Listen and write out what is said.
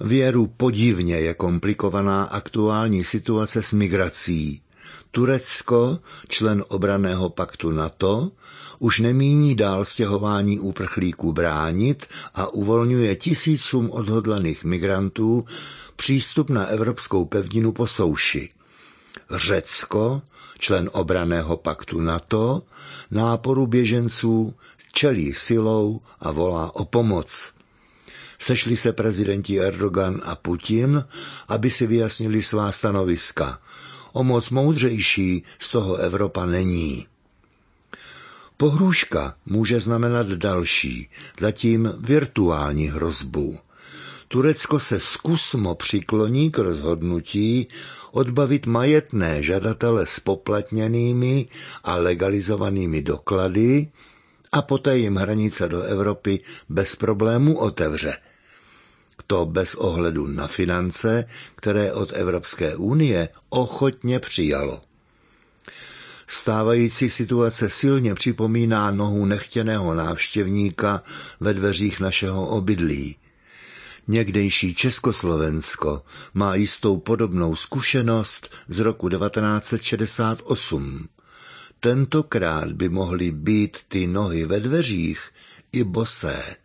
Věru podivně je komplikovaná aktuální situace s migrací. Turecko, člen obraného paktu NATO, už nemíní dál stěhování úprchlíků bránit a uvolňuje tisícům odhodlaných migrantů přístup na evropskou pevninu po souši. Řecko, člen obraného paktu NATO, náporu běženců čelí silou a volá o pomoc. Sešli se prezidenti Erdogan a Putin, aby si vyjasnili svá stanoviska. O moc moudřejší z toho Evropa není. Pohrůžka může znamenat další, zatím virtuální hrozbu. Turecko se zkusmo přikloní k rozhodnutí odbavit majetné žadatele s poplatněnými a legalizovanými doklady a poté jim hranice do Evropy bez problémů otevře. To bez ohledu na finance, které od Evropské unie ochotně přijalo. Stávající situace silně připomíná nohu nechtěného návštěvníka ve dveřích našeho obydlí. Někdejší Československo má jistou podobnou zkušenost z roku 1968. Tentokrát by mohly být ty nohy ve dveřích i bosé.